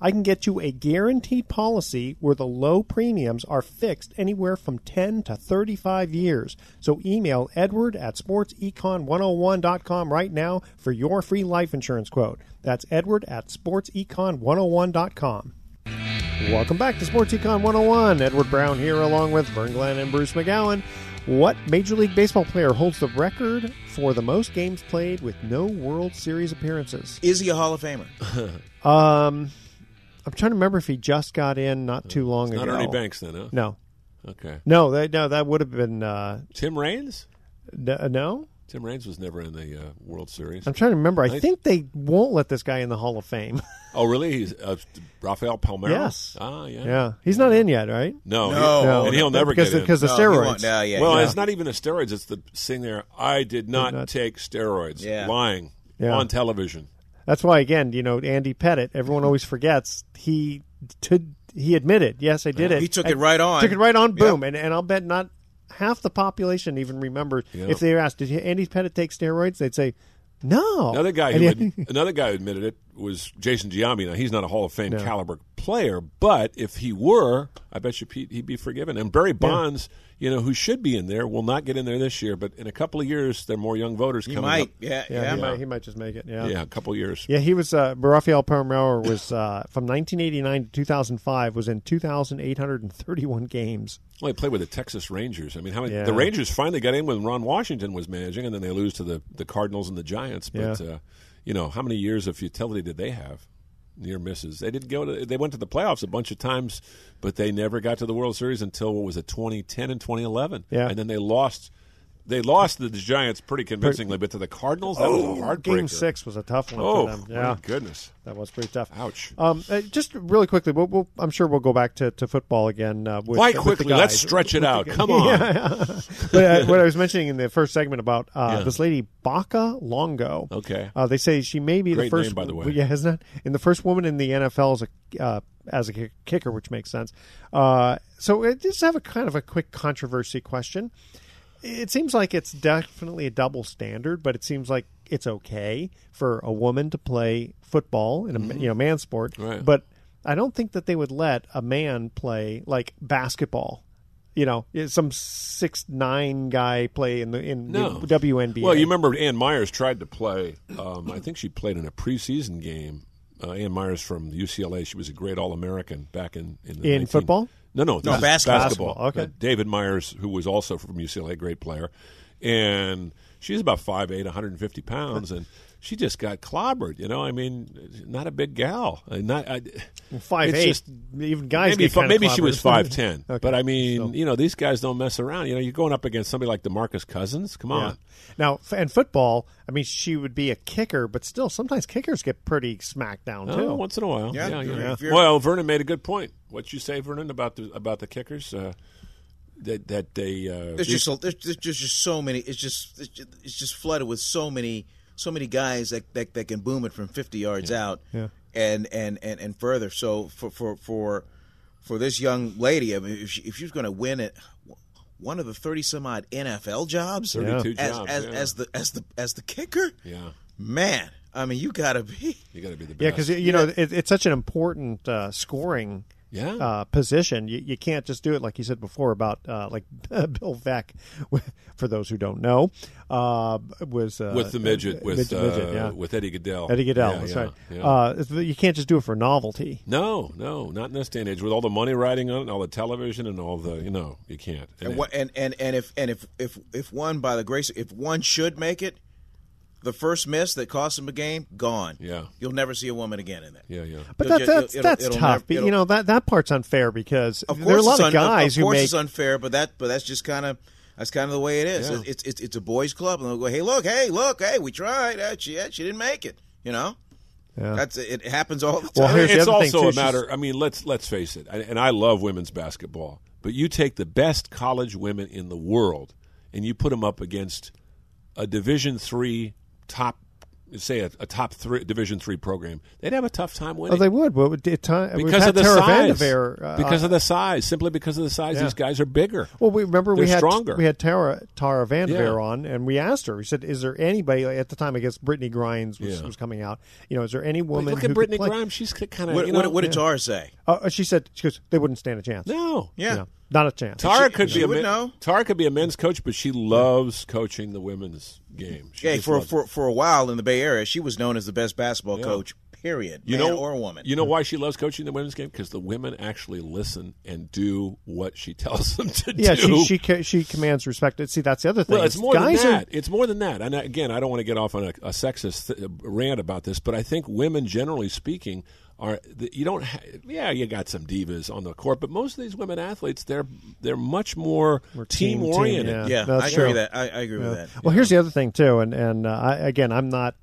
I can get you a guaranteed policy where the low premiums are fixed anywhere from 10 to 35 years. So email edward at sportsecon101.com right now for your free life insurance quote. That's edward at sportsecon101.com. Welcome back to Sports Econ 101. Edward Brown here along with Vern Glenn and Bruce McGowan. What Major League Baseball player holds the record for the most games played with no World Series appearances? Is he a Hall of Famer? Um, I'm trying to remember if he just got in not too long It's not ago. Ernie Banks then, huh? No, Okay. no, that no, that would have been uh, Tim Raines? n- uh, no. Tim Raines was never in the uh, World Series. I'm trying to remember. I Right. think they won't let this guy in the Hall of Fame. Oh, really? He's uh, Rafael Palmeiro? Yes. Ah, yeah. yeah, he's not in yet, right? No, No. he- No. and he'll never because get in. because of No, he steroids. won't. No, yeah, well, yeah. it's not even the steroids. It's the sitting there. I did not, not- take steroids. Yeah. Lying Yeah. on television. That's why, again, you know, Andy Pettitte. Everyone always forgets he to, he admitted, yes, I did it. He took I- it right on. Took it right on. Yep. Boom, and and I'll bet not half the population even remembers. Yep. If they were asked, did Andy Pettitte take steroids? They'd say, no. Another guy who he- ad- another guy who admitted it was Jason Giambi. Now he's not a Hall of Fame No. caliber player, but if he were, I bet you Pete, he'd be forgiven. And Barry Bonds, you know, who should be in there, will not get in there this year. But in a couple of years, there are more young voters He coming might. up. Yeah, yeah, yeah. he might he might just make it. Yeah. Yeah, a couple of years. Yeah, he was. Uh, Rafael Palmeiro was uh, from 1989 to 2005. Was in 2,831 games. Well, he played with the Texas Rangers. I mean, how many? Yeah. The Rangers finally got in when Ron Washington was managing, and then they lose to the the Cardinals and the Giants. But Yeah. uh, you know, how many years of futility did they have? Near misses. They didn't go to. They went to the playoffs a bunch of times, but they never got to the World Series until what was it, 2010 and 2011. Yeah. and then they lost. They lost to the Giants pretty convincingly, but to the Cardinals, that was a heartbreaker. Game six was a tough one Oh, for them. my Yeah, goodness! that was pretty tough. Ouch. Um, uh, just really quickly, we'll, we'll, I'm sure we'll go back to, to football again. Uh, with, Why with the quickly? Let's stretch it out. Come on. Yeah. but, uh, what I was mentioning in the first segment about uh, Yeah. this lady Becca Longo. Okay. Uh, they say she may be Great the first. name, by the way. Yeah, isn't it? And the first woman in the NFL as a uh, as a kicker, which makes sense. Uh, so uh, just have a kind of a quick controversy question. It seems like it's definitely a double standard, but it seems like it's okay for a woman to play football in a you know man sport, Mm-hmm. Right. but I don't think that they would let a man play like basketball. You know, some six nine guy play in the in No. the WNBA. Well, you remember Ann Meyers tried to play. Um, I think she played in a preseason game. Uh, Ann Meyers from UCLA. She was a great All American back in in, the In 19 football? No, no, No, basketball. Basketball, okay. Uh, David Meyers, who was also from UCLA, great player, and she's about 5'8", 150 pounds, and she just got clobbered. You know, I mean, not a big gal. Uh, Not I, five it's eight. just- even guys maybe get fi- kinda maybe she was five ten, Okay. but I mean, So- you know, these guys don't mess around. You know, you're going up against somebody like Demarcus Cousins. Come on. Yeah. Now, f- and football, I mean, she would be a kicker, but still, sometimes kickers get pretty smacked down too. Oh, once in a while. Yeah, Yeah, yeah. yeah. Well, Vernon made a good point. What you say, Vernon, about the about the kickers? Uh, that that they uh, There's these- just, a, there's, there's just just so many. It's just, it's just flooded with so many so many guys that, that, that can boom it from 50 yards out Yeah. and, and, and, and further. So for for for for this young lady, I mean, if she, if she's going to win it, one of the 30 some odd NFL jobs, 32 as, jobs, as, yeah. as the as the as the kicker, yeah, man. I mean, you got to be. you got to be the best. Yeah, because you know it, it's such an important uh, scoring Yeah. uh, position. You, you can't just do it like you said before about uh, like Bill Veeck. For those who don't know, uh, was uh, with the midget, with midget, midget, uh, yeah. with Eddie Gaedel. Eddie Gaedel. Yeah, that's yeah, right. yeah. Uh, you can't just do it for novelty. no, no, not in this day and age. With all the money riding on it, and all the television, and all the you know, you can't. And, what, and and and if and if if if one by the grace if one should make it, the first miss that cost him a game, gone. Yeah. You'll never see a woman again in that. Yeah, yeah. But It'll that, that's it'll- that's it'll tough. never- you know that that part's unfair because Of course, there are a lot it's of un- guys of who course make. it's unfair, but that but that's just kind of that's kind of the way it is. Yeah. It's, it's it's a boys' club, and they'll go, "Hey, look, hey, look, hey, we tried. Uh, she she didn't make it." You know, Yeah. that's it. Happens all the time. Well, here's the it's also too, a she's- matter. I mean, let's let's face it. I, and I love women's basketball, but you take the best college women in the world and you put them up against a Division three top, say a, a top three Division three program, they'd have a tough time winning Oh, they would. Well, it, time, because of the Tara size. Uh, because of the size, simply because of the size, Yeah. these guys are bigger. Well, we remember we They're had stronger. we had Tara Tara Vanderveer Yeah. on, and we asked her. We said, "Is there anybody at the time? I guess Brittany Griner was, Yeah. was coming out. You know, is there any woman Look at Brittany? Griner; she's kind of What, you what, know, what did Tara say? Uh, she said she goes, they wouldn't stand a chance. no. Yeah. You know, not a chance. Tara She- could she be a would men- know. Tara could be a men's coach, but she loves coaching the women's game. She Hey, just for loves it. for for a while in the Bay Area, she was known as the best basketball Yeah. coach. Period. you man know, or woman. You know why she loves coaching the women's game? Because the women actually listen and do what she tells them to do. yeah, do. she she ca- she commands respect. See, that's the other thing. well, it's is more guys than are- that. It's more than that. And again, I don't want to get off on a, a sexist th- rant about this, but I think women, generally speaking, are you don't. Ha- yeah, you got some divas on the court, but most of these women athletes, they're they're much more We're team- team team, oriented. yeah. yeah, That's I agree with that. I, I agree with that. Well, here's the other thing too, and and uh, I, again, I'm not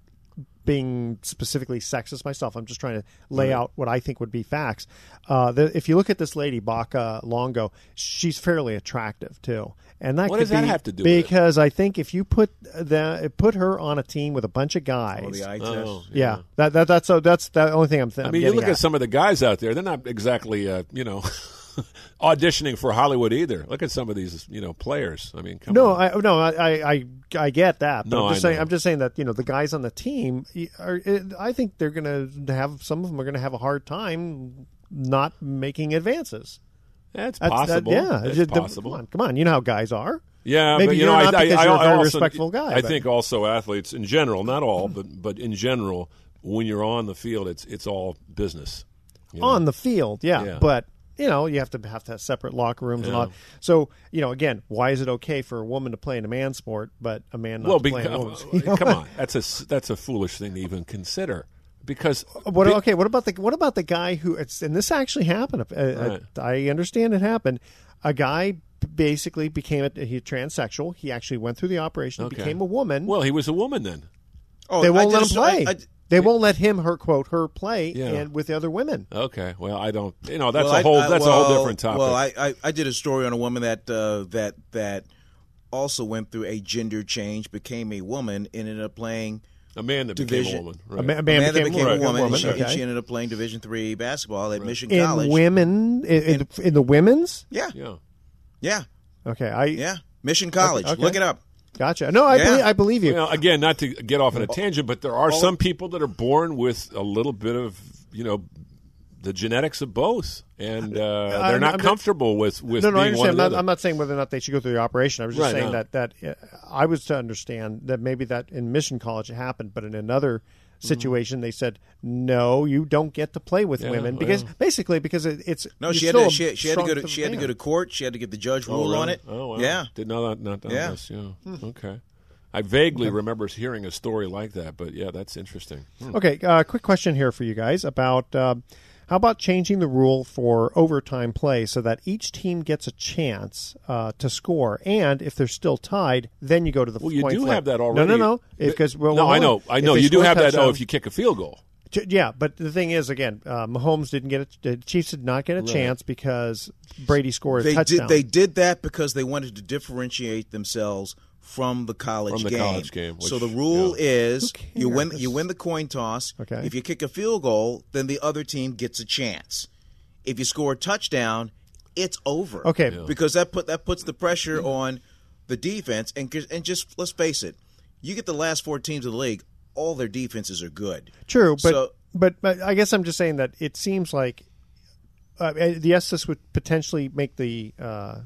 being specifically sexist myself. I'm just trying to lay out what I think would be facts. Uh, the, if you look at this lady Becca Longo, she's fairly attractive too, and that What could does that have to do with it? because I think if you put the put her on a team with a bunch of guys, Oh, the eye test. Oh, yeah, that, that that's so that's the only thing I'm. Th- I I'm mean, you getting look at. some of the guys out there; they're not exactly, uh, you know, auditioning for Hollywood either. Look at some of these, you know, players. I mean, come No, on. I no, I I I get that. But No, I'm just I saying. know. I'm just saying that you know the guys on the team are. I think they're going to have some of them are going to have a hard time not making advances. That's That's- that- possible. yeah, That's Just- possible. Come on, come on. You know how guys are. Yeah, Maybe but you you're know, not I, because I, you're a I very also, respectful guy, I but- think also athletes in general, not all, but but in general, when you're on the field, it's it's all business. you know? on the field, yeah, Yeah. but. You know, you have to have to have separate locker rooms and all. So, you know, again, why is it okay for a woman to play in a man's sport, but a man not well, to play in a woman's? You know? come on, that's a that's a foolish thing to even consider. Because What, bi- okay, what about the what about the guy who? It's, and this actually happened. Uh, uh, Right. I understand it happened. A guy basically became a he transsexual. He actually went through the operation, Okay. became a woman. well, he was a woman then. Oh, they won't did let a him play. I- I- they won't let him her quote her play Yeah. and with the other women. Okay, well, I don't. You know, that's well, a I- whole I- that's a whole different topic. Well, I, I, I did a story on a woman that uh, that that also went through a gender change, became a woman, and ended up playing a man that division- became a woman. A Right. ma- a man, a man that became, became a a woman, woman. and, she, and okay. she ended up playing Division three basketball at Mission in College. women in, in, the, in the women's. yeah, yeah. yeah, Okay, I yeah. Mission College. okay. Look it up. gotcha. No, I Yeah. believe, I believe you. Well, again, not to get off on a tangent, but there are some people that are born with a little bit of, you know, the genetics of both, and uh, they're I'm- not I'm- comfortable with with no, no, I being one understand. or I'm not. I'm not saying whether or not they should go through the operation. I was just Right, saying no. that that uh, I was to understand that maybe that in Mission College it happened, but in another situation they said no, you don't get to play with Yeah, women because well. basically because it, it's No, she had to. She, had- she had to go to. enough She had to go to court. She had to get the judge Oh, rule really? on it. Oh, wow. Yeah. Did not not, not Yeah. this. Yeah. Okay. I vaguely remember hearing a story like that, but yeah, that's interesting. Hmm. Okay, uh, quick question here for you guys about uh, how about changing the rule for overtime play so that each team gets a chance uh, to score, and if they're still tied, then you go to the Well, you do flip. have that already. No, no, no. Because well, no, hold I know. I know. You do have that. Oh, if you kick a field goal. Yeah, but the thing is, again, uh, Mahomes didn't get a, the Chiefs did not get a chance because Brady scored a They touchdown. did. They did that because they wanted to differentiate themselves from the college From the game. college game, so the rule yeah. is you win. You win the coin toss. Okay. If you kick a field goal, then the other team gets a chance. If you score a touchdown, it's over. Okay. Yeah. Because that put that puts the pressure on the defense, and and just let's face it, you get the last four teams of the league, all their defenses are good. True, but, So- but but I guess I'm just saying that it seems like uh, yes, this would potentially make the uh,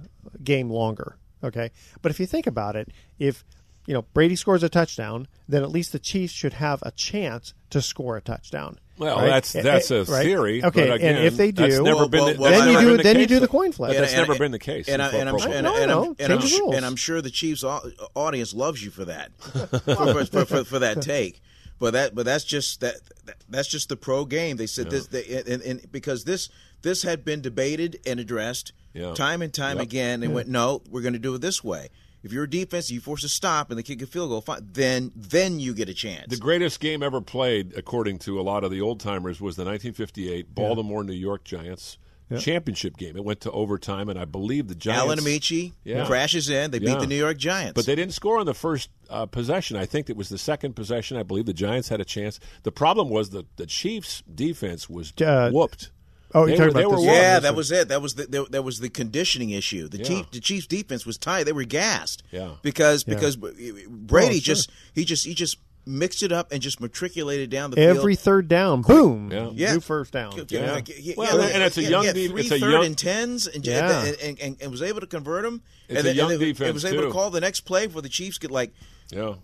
game longer. Okay, but if you think about it, if you know Brady scores a touchdown, then at least the Chiefs should have a chance to score a touchdown. Well, right? that's that's a right? theory. Okay, but again, and if they that's do, never Well, been well, the, well, then you do been the then you do the coin flip. But that's And- never and- been the case. And, I, for and, I'm, and, and, No, I'm, no, and, I'm, change the su- rules. and I'm sure the Chiefs audience loves you for that, for, for, for, for that take. But that, but that's just that, that that's just the pro game. They said this, they, and, and because this this had been debated and addressed Yeah. time and time Yep. again, and went, no, we're going to do it this way. If you're a defense, you force a stop and they kick a field goal, fine, then then you get a chance. The greatest game ever played, according to a lot of the old timers, was the 1958 Baltimore New York Giants championship game. It went to overtime, and I believe the Giants. Alan Ameche Yeah. crashes in. They Yeah. beat the New York Giants. But they didn't score on the first uh, possession. I think it was the second possession. I believe the Giants had a chance. The problem was the the Chiefs' defense was Uh, whooped. Oh, you're talking were- about this- whooped. Yeah, that was it. That was the that, that was the conditioning issue. The Yeah. Chief the Chiefs defense was tight. They were gassed. Yeah. Because because oh, Brady Oh, sure. just he just he just mixed it up and just matriculated down the Every field. third down, boom, Yeah. Yeah. new first down. Yeah. Yeah. Yeah, Well, yeah, and it's a young yeah, de- three it's a third young- and tens, and, Yeah. and, and, and, and was able to convert them. It's and a then, young and then- defense, and was able too. to call the next play for the Chiefs could like Yeah.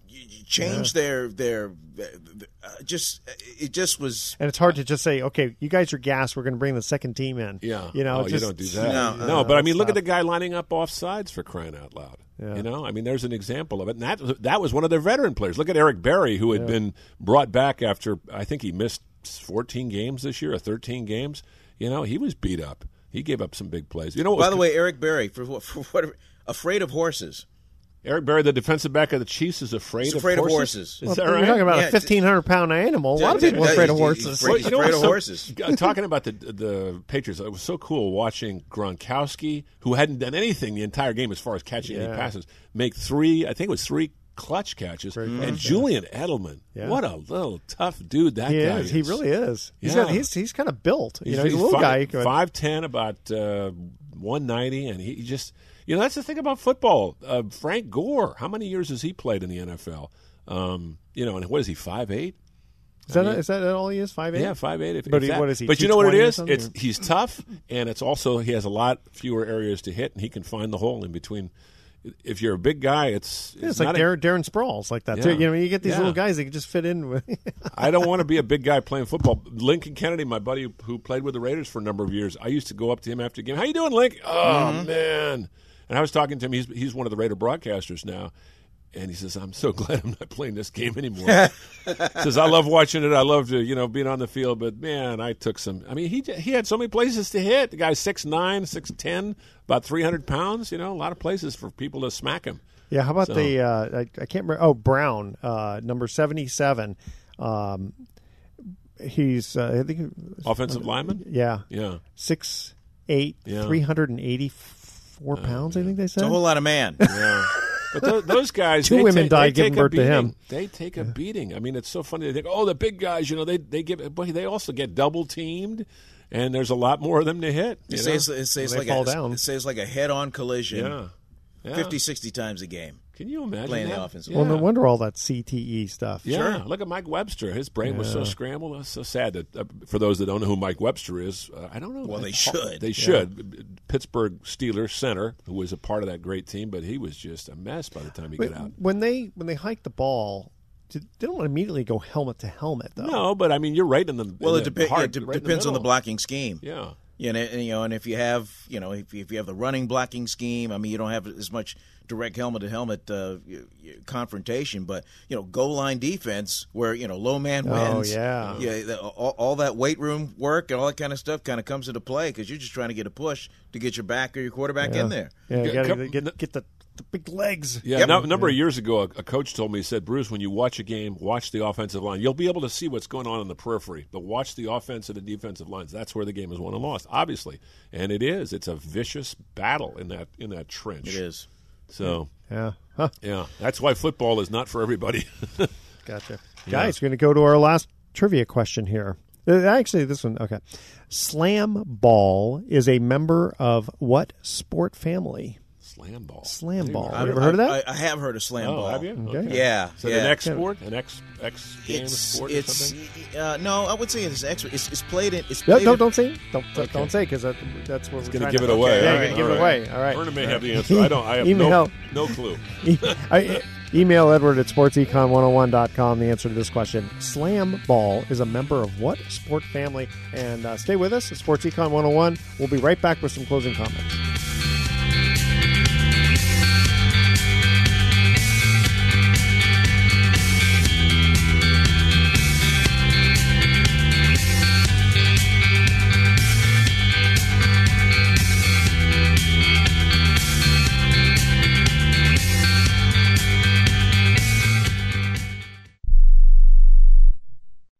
change their their uh, just it just was And it's hard to just say, okay, you guys are gas. We're going to bring the second team in. Yeah. you know, oh, just, you don't do that. No, No, uh, but I mean, look at the guy lining up off sides for crying out loud. Yeah. You know, I mean, there's an example of it. And that, that was one of their veteran players. Look at Eric Berry, who had been brought back after, I think he missed 14 games this year or 13 games. You know, he was beat up. He gave up some big plays. You know, what By the way, Eric Berry for for what afraid of horses. Eric Berry, the defensive back of the Chiefs, is afraid, He's of, afraid of horses. horses. Is Well, that you're talking about Yeah, a fifteen hundred pound animal. A lot of Yeah, people are yeah, afraid of he's- he's horses. afraid- you know afraid what's of horses. talking about the the Patriots, it was so cool watching Gronkowski, who hadn't done anything the entire game as far as catching any passes, make three. I think it was three clutch catches. and Julian Edelman, Yeah. what a little tough dude that He guy is. He really is. He's Yeah. got, he's he's kind of built. You know, he's, a little guy. five ten, about uh, one ninety, and he just you know that's the thing about football. Uh, Frank Gore, how many years has he played in the NFL? Um, you know, and what is he five eight? Is that is that all he is? Five eight. Yeah, five eight. If, But if he- that. what is he, But you know what it 220 or is? It's he's tough, and it's also he has a lot fewer areas to hit, and he can find the hole in between. If you're a big guy, it's Yeah, it's like not a- Darren, Darren Sproles, like that Yeah. too. You know, you get these Yeah. little guys that can just fit in with. I don't want to be a big guy playing football. Lincoln Kennedy, my buddy who played with the Raiders for a number of years, I used to go up to him after a game. How you doing, Link? Oh Mm-hmm. man! And I was talking to him. He's he's one of the Raider broadcasters now, and he says, "I'm so glad I'm not playing this game anymore." says, "I love watching it. I love to you know being on the field, but man, I took some. I mean, he he had so many places to hit. The guy's six nine, six ten, about three hundred pounds. You know, a lot of places for people to smack him. yeah. How about So- the? Uh, I, I can't remember. Oh, Brown, uh, number seventy seven. Um, he's uh, I think. Offensive lineman. Yeah, Yeah. six eight, Yeah. three hundred and eighty four oh, pounds. I think they It's said. a whole lot of man. Yeah. But those, those guys, Two they women ta- died giving take a birth to beating. him. They take a beating. I mean, it's so funny. They think, oh, the big guys, you know, they they give, but they also get double teamed, and there's a lot more of them to hit. you It know? says, it says like fall a, down. It says like a head-on collision, yeah. yeah. 50, 60 times a game. Can you imagine playing the that? offensive Well, no wonder all that CTE stuff. Yeah, Sure. look at Mike Webster. His brain was so scrambled. It's so sad that uh, for those that don't know who Mike Webster is, uh, I don't know. Well, they should. They should. Pittsburgh Steelers center, who was a part of that great team, but he was just a mess by the time he But got out. when they when they hike the ball, they don't immediately go helmet to helmet though. No, but I mean, you're right in the. Well, in it, the depe- heart, it de- right in depends on the blocking scheme. Yeah. You know, and, you know, and if you have, you know, if, if you have the running blocking scheme, I mean, you don't have as much direct helmet to helmet uh, y- y- confrontation, but you know, goal line defense where you know low man wins. Oh, wins. yeah. yeah. the- all, all that weight room work and all that kind of stuff kind of comes into play because you're just trying to get a push to get your back or your quarterback in there. Yeah, you gotta get, get the, the big legs. Yeah, Yep. no- a number of years ago, a, a coach told me, he said, Bruce, when you watch a game, watch the offensive line. You'll be able to see what's going on in the periphery, but watch the offensive and defensive lines. That's where the game is won and lost, obviously. And it is. It's a vicious battle in that in that trench. It is. So, Yeah. Huh. yeah, that's why football is not for everybody. Gotcha. Guys, we're going to go to our last trivia question here. Uh, Actually, this one, okay. Slam ball is a member of what sport family? Slam ball. Slam ball. I- Have you ever heard of that? I have heard of slam Oh, ball. have you? Okay. Yeah. Is it yeah. an X sport? An X X game It's sport or it's something? uh, no, I would say it's X. It's, it's played in. It's No, played don't, in- don't say. Don't don't say because that, that's what we're Going to give it away. Yeah, All right, give all it away. All right. Vernon may have the answer. I don't. I have Email. no, no clue. I, Email Edward at sportsecon101.com the answer to this question. Slam Ball is a member of what sport family? And uh, stay with us at Sports Econ 101. We'll be right back with some closing comments.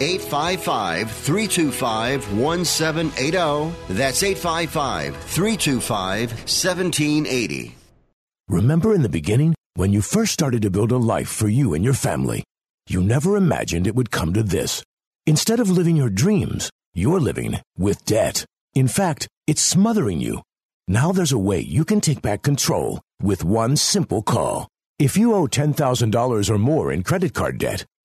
855 325 1780. That's 855 325 1780. Remember in the beginning, when you first started to build a life for you and your family, you never imagined it would come to this. Instead of living your dreams, you're living with debt. In fact, it's smothering you. Now there's a way you can take back control with one simple call. If you owe $10,000 or more in credit card debt,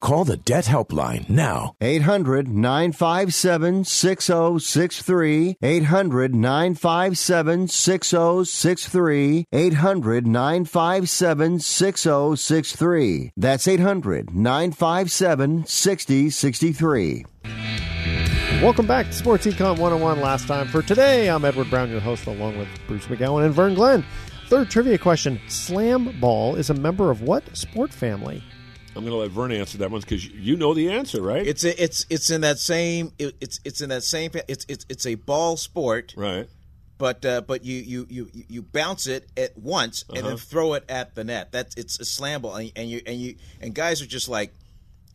Call the Debt Helpline now. 800 957 6063. 800 957 6063. 800 957 6063. That's 800 957 6063. Welcome back to Sports Econ 101 last time. For today, I'm Edward Brown, your host, along with Bruce McGowan and Vern Glenn. Third trivia question Slam Ball is a member of what sport family? I'm going to let Vern answer that one because you know the answer, right? It's a, it's it's in that same it, it's it's in that same it's it's it's a ball sport, right? But uh, but you, you you you bounce it at once and Uh-huh. then throw it at the net. That's it's a slam ball, and, and you and you and guys are just like.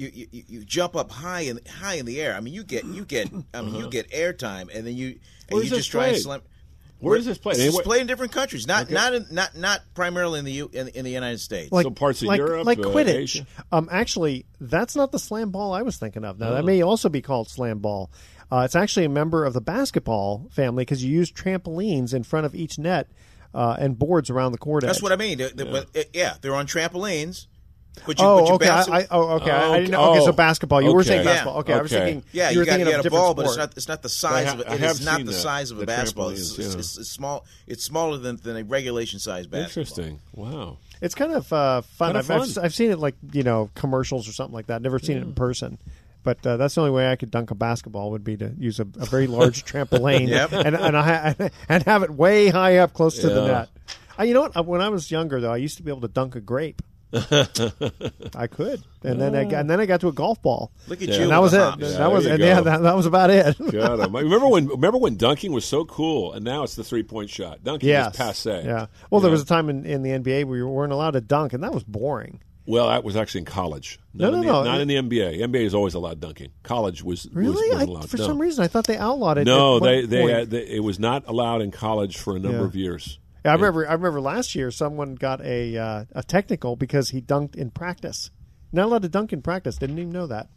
You, you, you jump up high in high in the air. I mean, you get you get I mean, you get airtime, and then you and Uh-huh. You just try and slam. Where is this play? It's Anywhere- played in different countries, not Okay. not in, not not primarily in the U, in, in the United States. like So parts of like, Europe, like uh, Quidditch. Asia? Um, actually, that's not the slam ball I was thinking of. Now that Oh. may also be called slam ball. Uh, it's actually a member of the basketball family because you use trampolines in front of each net uh, and boards around the court. That's edge. what I mean. They- they- but, uh, yeah, they're on trampolines. But you, oh, but you okay. bounce I, it- I, oh, okay. I, I didn't know. Okay, so Oh, basketball. You were saying okay. basketball. Okay, I was thinking. Yeah, you you, were got, thinking you of got a different ball, but it's not it's not the size ha- of it. I It not the that, size of a basketball. It's, trampolines, it's, yeah. it's, it's small. It's smaller than, than a regulation size basketball. Interesting. Wow. It's kind of uh, fun. Kinda I've, fun. I've, I've seen it like you know commercials or something like that. Never seen it in person. But uh, that's the only way I could dunk a basketball would be to use a, a very large trampoline Yep. and and, I, and have it way high up close to the net. Uh, you know what? Uh, When I was younger, though, I used to be able to dunk a grape. I could, and then I got, and then I got to a golf ball. Look at Yeah. you. And that was it. Yeah, that was there and you yeah, that, that was about it. God, remember when remember when dunking was so cool, and now it's the three point shot. Dunking yes. is passe. Yeah. Well, there You was a time in, in the NBA where you weren't allowed to dunk, and that was boring. Well, that was actually in college. No, Not in no, the, no. Not in the NBA. NBA is always allowed dunking. College was was- Really? was, I, for no. some reason, I thought they outlawed it. no, they they, point. uh, they it was not allowed in college for a number Yeah. of years. Yeah, I remember. I remember last year someone got a uh, a technical because he dunked in practice. Not allowed to dunk in practice. Didn't even know that.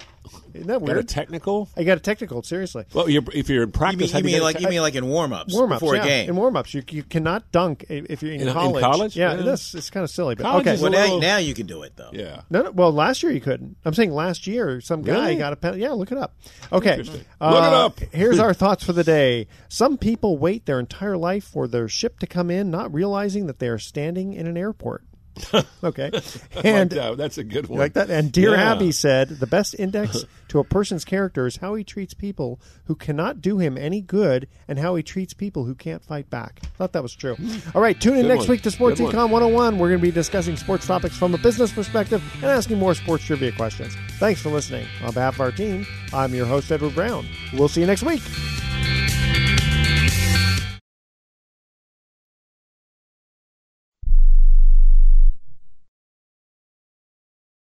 Isn't that Got a weird? technical? I got a technical. Seriously. Well, you're, if you're in You practice, mean, you do mean get like te- you mean like in warm ups Warm ups before yeah. a game? In warm ups, you you cannot dunk if you're in, In- in college. college? Yeah, Yeah. that's it's kind of silly. But College okay. is well, a now, little- now you can do it though. Yeah. No, no, well, last year you couldn't. I'm saying last year some guy Really? got a pen. Yeah, look it up. Okay, Interesting. Uh, Look it up. here's our thoughts for the day. Some people wait their entire life for their ship to come in, not realizing that they are standing in an airport. okay, and like that. That's a good one. like that. And Dear Yeah. Abby said the best index to a person's character is how he treats people who cannot do him any good, and how he treats people who can't fight back. Thought that was true. Hmm. All right, tune in Good next one. week to Sports Good one. Econ 101. We're going to be discussing sports topics from a business perspective and asking more sports trivia questions. Thanks for listening. On behalf of our team, I'm your host Edward Brown. We'll see you next week.